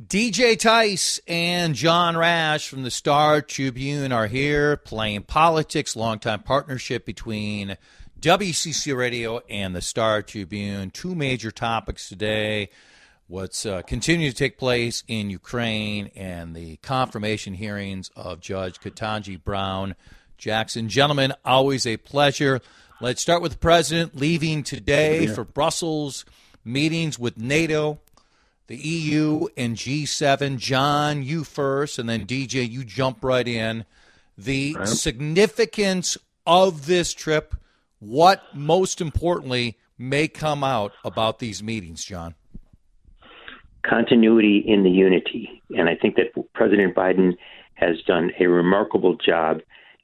DJ Tice and John Rash from the Star Tribune are here playing politics, longtime partnership between WCCO Radio and the Star Tribune. Two major topics today what's uh, continuing to take place in Ukraine and the confirmation hearings of Judge Ketanji Brown Jackson. Gentlemen, always a pleasure. Let's start with the president leaving today for Brussels, meetings with NATO, the EU, and G7. John, you first, and then DJ, you jump right in. The right. significance of this trip, what most importantly may come out about these meetings, John? Continuity in the unity. And I think that President Biden has done a remarkable job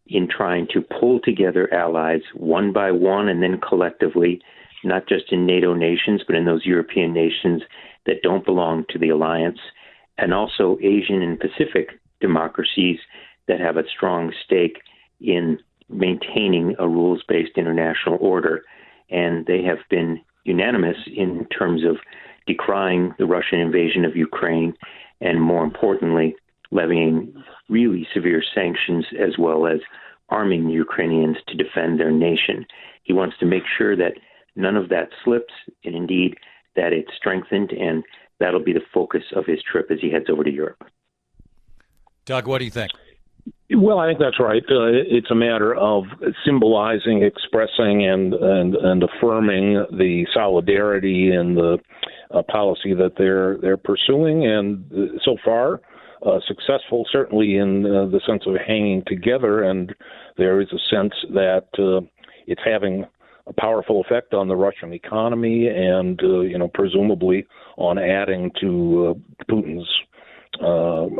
in trying to pull together allies one by one and then collectively, not just in NATO nations, but in those European nations that don't belong to the alliance, and also Asian and Pacific democracies that have a strong stake in maintaining a rules based international order. And they have been unanimous in terms of decrying the Russian invasion of Ukraine and, more importantly, levying really severe sanctions as well as arming Ukrainians to defend their nation. He wants to make sure that none of that slips, and indeed that it's strengthened, and that'll be the focus of his trip as he heads over to Europe. Doug, what do you think? Well, I think that's right. Uh, it's a matter of symbolizing, expressing, and and and affirming the solidarity and the uh, policy that they're they're pursuing. And uh, so far, uh, successful, certainly in uh, the sense of hanging together, and there is a sense that uh, it's having a powerful effect on the Russian economy, and uh, you know, presumably on adding to uh, Putin's um,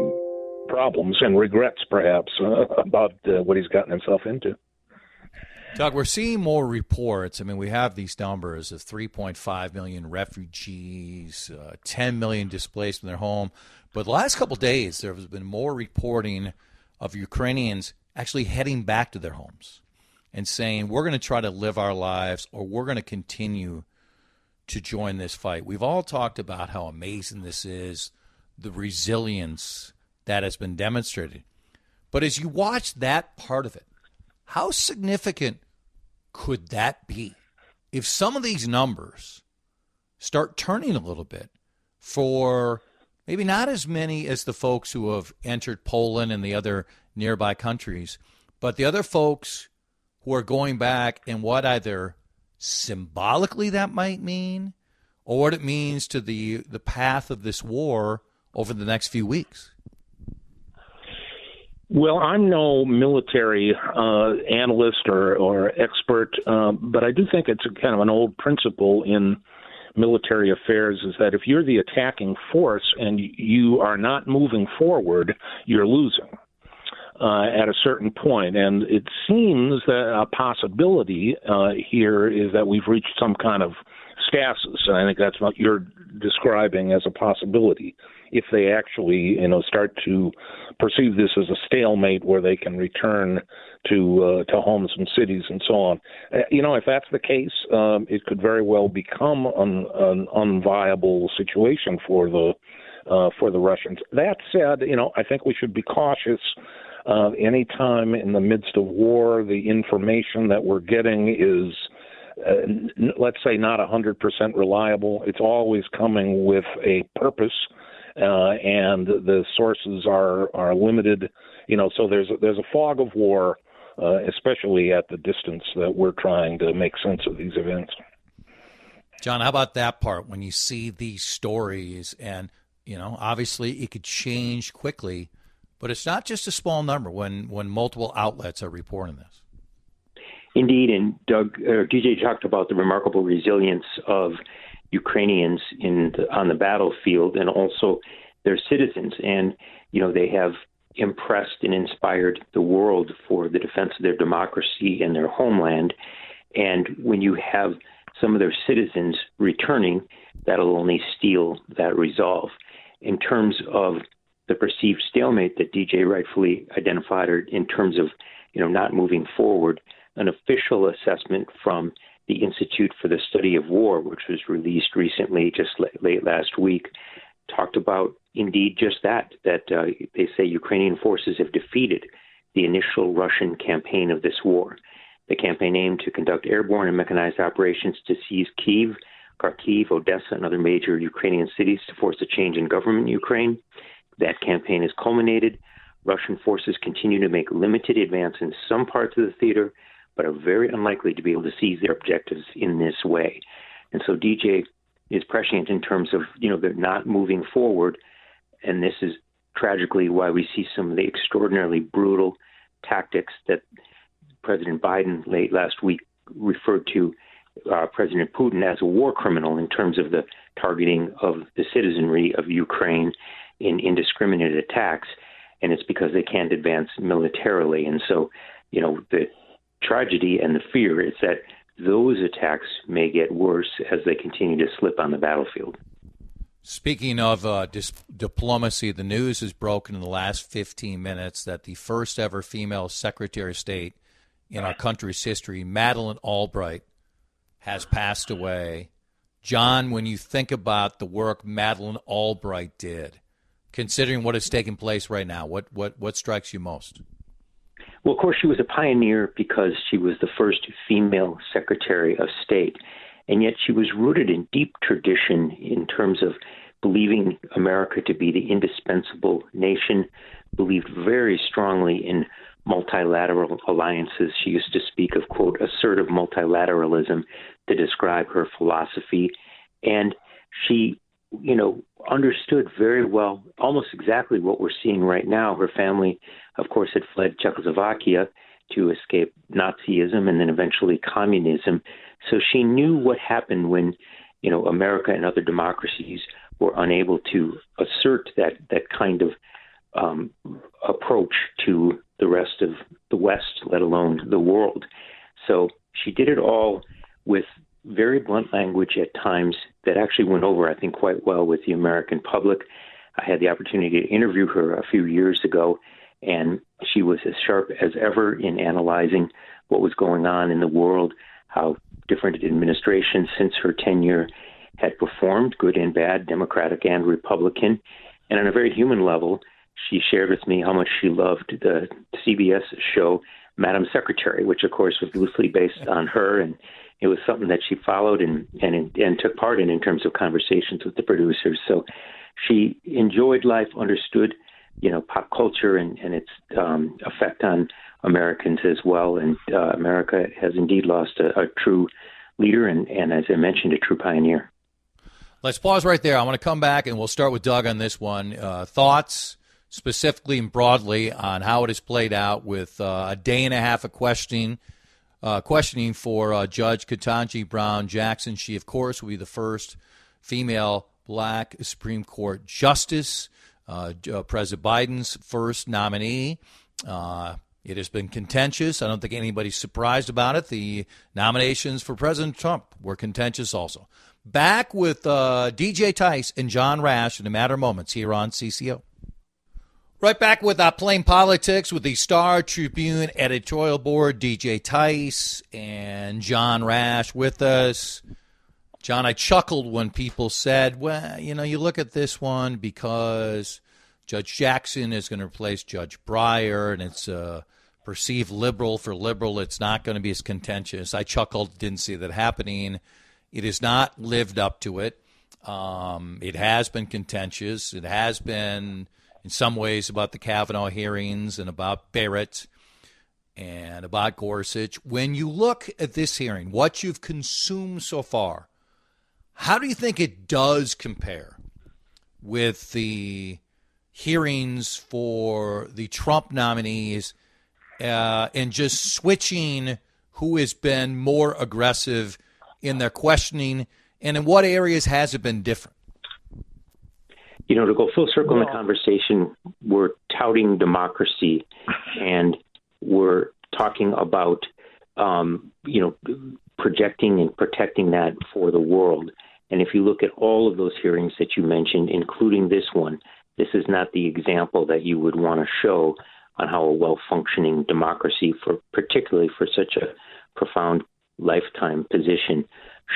problems and regrets, perhaps, uh, about what he's gotten himself into. Doug, we're seeing more reports. I mean, we have these numbers of 3.5 million refugees, uh, 10 million displaced from their home. But the last couple days, there has been more reporting of Ukrainians actually heading back to their homes and saying, we're going to try to live our lives or we're going to continue to join this fight. We've all talked about how amazing this is, the resilience that has been demonstrated. But as you watch that part of it, how significant could that be if some of these numbers start turning a little bit for maybe not as many as the folks who have entered Poland and the other nearby countries, but the other folks who are going back and what either symbolically that might mean or what it means to the the path of this war over the next few weeks. Well, I'm no military uh, analyst or, or expert, uh, but I do think it's kind of an old principle in military affairs is that if you're the attacking force and you are not moving forward, you're losing. Uh, at a certain point, and it seems that a possibility uh, here is that we've reached some kind of stasis, and I think that's what you're describing as a possibility if they actually, you know, start to perceive this as a stalemate where they can return to uh, to homes and cities and so on. Uh, you know, if that's the case, um, it could very well become an, an unviable situation for the uh, for the Russians. That said, you know, I think we should be cautious. Uh, anytime in the midst of war, the information that we're getting is uh, let's say not 100% reliable. It's always coming with a purpose uh, and the sources are are limited. You know, so there's a, there's a fog of war, uh, especially at the distance that we're trying to make sense of these events. John, how about that part when you see these stories and you know, obviously it could change quickly, but it's not just a small number when when multiple outlets are reporting this. Indeed, and Doug uh, DJ talked about the remarkable resilience of Ukrainians in the, on the battlefield and also their citizens. And, you know, they have impressed and inspired the world for the defense of their democracy and their homeland. And when you have some of their citizens returning, that'll only steel that resolve. In terms of the perceived stalemate that DJ rightfully identified, in terms of you know not moving forward, an official assessment from the Institute for the Study of War, which was released recently, just late last week, talked about indeed just that, that uh, they say Ukrainian forces have defeated the initial Russian campaign of this war. The campaign aimed to conduct airborne and mechanized operations to seize Kiev, Kharkiv, Odessa, and other major Ukrainian cities to force a change in government in Ukraine. That campaign has culminated. Russian forces continue to make limited advance in some parts of the theater, but are very unlikely to be able to seize their objectives in this way. And so DJ is prescient in terms of, you know, they're not moving forward. And this is tragically why we see some of the extraordinarily brutal tactics that President Biden late last week referred to uh, President Putin as a war criminal in terms of the targeting of the citizenry of Ukraine in indiscriminate attacks. And it's because they can't advance militarily. And so, you know, the tragedy and the fear is that those attacks may get worse as they continue to slip on the battlefield. Speaking of uh, dis- diplomacy, the news has broken in the last 15 minutes that the first ever female Secretary of State in our country's history, Madeleine Albright, has passed away. John, when you think about the work Madeleine Albright did, considering what is taking place right now, what, what, what strikes you most? Well, of course, she was a pioneer because she was the first female Secretary of State, and yet she was rooted in deep tradition in terms of believing America to be the indispensable nation, believed very strongly in multilateral alliances. She used to speak of, quote, assertive multilateralism to describe her philosophy. And she, you know, understood very well almost exactly what we're seeing right now. Her family of course, had fled Czechoslovakia to escape Nazism and then eventually communism. So she knew what happened when, you know, America and other democracies were unable to assert that that kind of um, approach to the rest of the West, let alone the world. So she did it all with very blunt language at times that actually went over, I think, quite well with the American public. I had the opportunity to interview her a few years ago, and she was as sharp as ever in analyzing what was going on in the world, how different administrations since her tenure had performed, good and bad, Democratic and Republican. And on a very human level, she shared with me how much she loved the CBS show Madam Secretary, which of course was loosely based on her, and it was something that she followed and and and took part in in terms of conversations with the producers. So she enjoyed life, understood you know pop culture and, and its um, effect on Americans as well. And uh, America has indeed lost a, a true leader and, and, as I mentioned, a true pioneer. Let's pause right there. I want to come back and we'll start with Doug on this one. Uh, thoughts, specifically and broadly, on how it has played out with uh, a day and a half of questioning. Uh, questioning for uh, Judge Ketanji Brown Jackson. She, of course, will be the first female black Supreme Court justice uh, uh, President Biden's first nominee. Uh, it has been contentious. I don't think anybody's surprised about it. The nominations for President Trump were contentious also. Back with uh, DJ Tice and John Rash in a matter of moments here on CCO. Right back with our plain politics with the Star Tribune editorial board, DJ Tice and John Rash with us. John, I chuckled when people said, well, you know, you look at this one because Judge Jackson is going to replace Judge Breyer, and it's a perceived liberal for liberal. It's not going to be as contentious. I chuckled, didn't see that happening. It has not lived up to it. Um, it has been contentious. It has been, in some ways, about the Kavanaugh hearings and about Barrett and about Gorsuch. When you look at this hearing, what you've consumed so far, how do you think it does compare with the hearings for the Trump nominees uh, and just switching who has been more aggressive in their questioning and in what areas has it been different? You know, to go full circle in the conversation, we're touting democracy and we're talking about, um, you know, projecting and protecting that for the world. And if you look at all of those hearings that you mentioned, including this one, this is not the example that you would want to show on how a well functioning democracy, for particularly for such a profound lifetime position,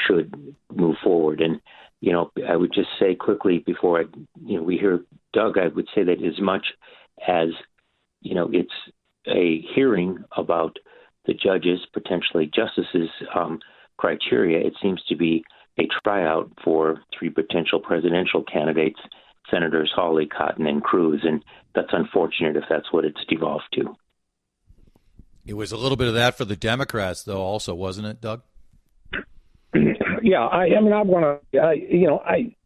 should move forward. And you know, I would just say quickly before I, you know, we hear Doug, I would say that as much as, you know, it's a hearing about the judges, potentially justices' um, criteria, it seems to be a tryout for three potential presidential candidates, Senators Hawley, Cotton, and Cruz, and that's unfortunate if that's what it's devolved to. It was a little bit of that for the Democrats, though, also, wasn't it, Doug? Yeah, I, I mean, I want to, you know, I,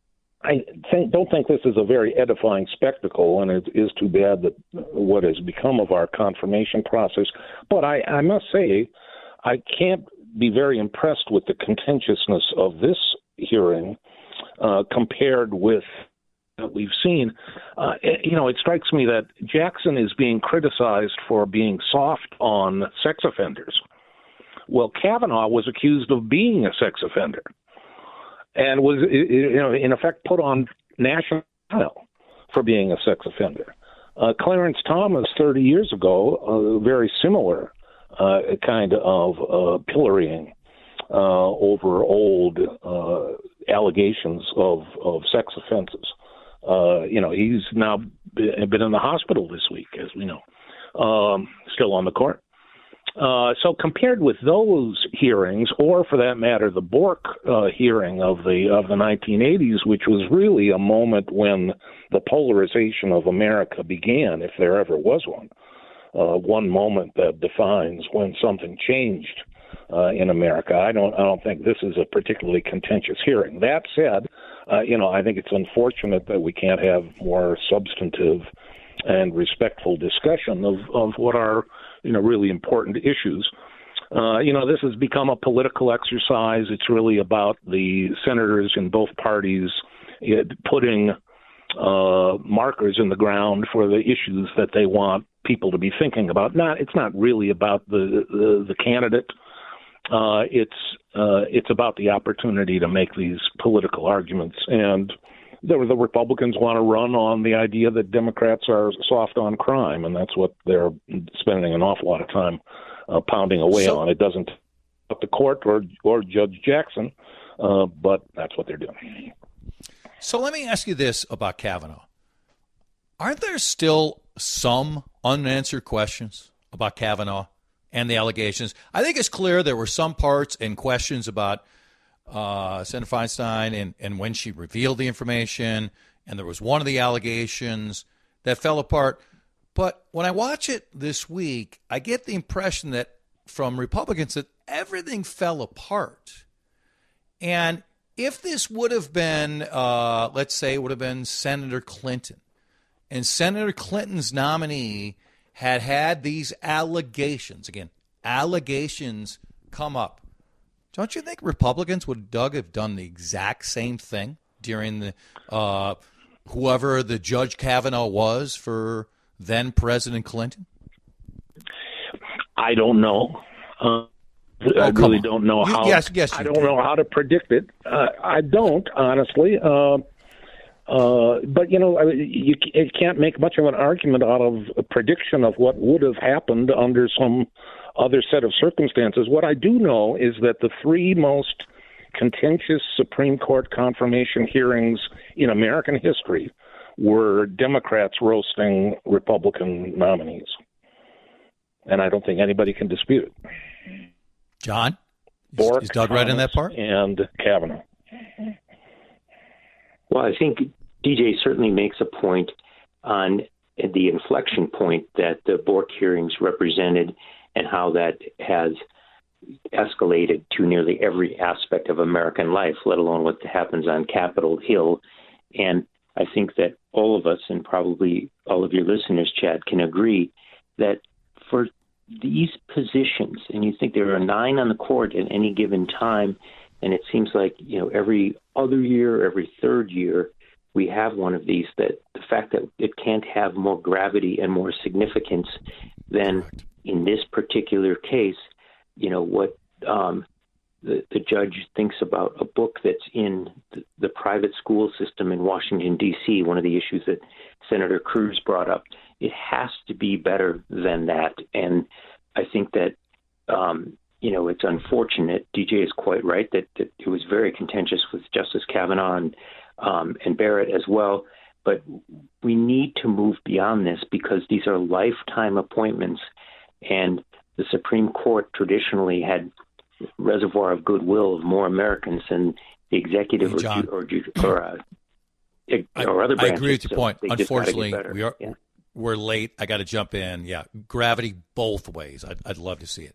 I think, don't think this is a very edifying spectacle, and it is too bad that what has become of our confirmation process. But I, I must say, I can't be very impressed with the contentiousness of this hearing uh, compared with that we've seen. Uh, you know, it strikes me that Jackson is being criticized for being soft on sex offenders. Well, Kavanaugh was accused of being a sex offender and was, you know, in effect put on national trial for being a sex offender. Uh, Clarence Thomas, 30 years ago, a very similar uh, kind of uh, pillorying uh, over old uh, allegations of, of sex offenses. Uh, you know, he's now been in the hospital this week, as we know, um, still on the court. Uh, so compared with those hearings, or for that matter, the Bork uh, hearing of the of the 1980s, which was really a moment when the polarization of America began, if there ever was one, uh, one moment that defines when something changed uh, in America. I don't I don't think this is a particularly contentious hearing. That said, uh, you know I think it's unfortunate that we can't have more substantive and respectful discussion of of what are you know really important issues. Uh, you know, this has become a political exercise. It's really about the senators in both parties putting uh, markers in the ground for the issues that they want people to be thinking about. Not, it's not really about the the, the candidate. Uh, it's uh, it's about the opportunity to make these political arguments and the, the Republicans want to run on the idea that Democrats are soft on crime, and that's what they're spending an awful lot of time uh, pounding away so, on. It doesn't the court or or Judge Jackson, uh, but that's what they're doing. So let me ask you this about Kavanaugh: Aren't there still some unanswered questions about Kavanaugh and the allegations? I think it's clear there were some parts and questions about uh, Senator Feinstein and, and when she revealed the information, and there was one of the allegations that fell apart. But when I watch it this week, I get the impression that from Republicans that everything fell apart. And if this would have been, uh, let's say, it would have been Senator Clinton, and Senator Clinton's nominee had had these allegations, again, allegations come up don't you think Republicans would, Doug, have done the exact same thing during the uh, whoever the Judge Kavanaugh was for then President Clinton? I don't know. Uh, oh, I really on. don't know how. You, yes, yes. I don't know how to predict it. Uh, I don't honestly. Uh, uh, but you know, you, you can't make much of an argument out of a prediction of what would have happened under some other set of circumstances. What I do know is that the three most contentious Supreme Court confirmation hearings in American history were Democrats roasting Republican nominees. And I don't think anybody can dispute it. John? Bork, is Doug right in that part? And Kavanaugh. Well, I think DJ certainly makes a point on the inflection point that the Bork hearings represented and how that has escalated to nearly every aspect of American life, let alone what happens on Capitol Hill. And I think that all of us, and probably all of your listeners, Chad, can agree that for these positions, and you think there are nine on the court at any given time, and it seems like you know every other year, every third year, we have one of these. That the fact that it can't have more gravity and more significance than in this particular case, you know, what um, the, the judge thinks about a book that's in the, the private school system in Washington, D.C., one of the issues that Senator Cruz brought up. It has to be better than that. And I think that um, you know, it's unfortunate. DJ is quite right that, that it was very contentious with Justice Kavanaugh and, um, and Barrett as well. But we need to move beyond this because these are lifetime appointments, and the Supreme Court traditionally had reservoir of goodwill of more Americans than the executive hey, or or, or, uh, or other branches. I agree with your so point. Unfortunately, we are yeah. we're late. I got to jump in. Yeah, gravity both ways. I'd, I'd love to see it.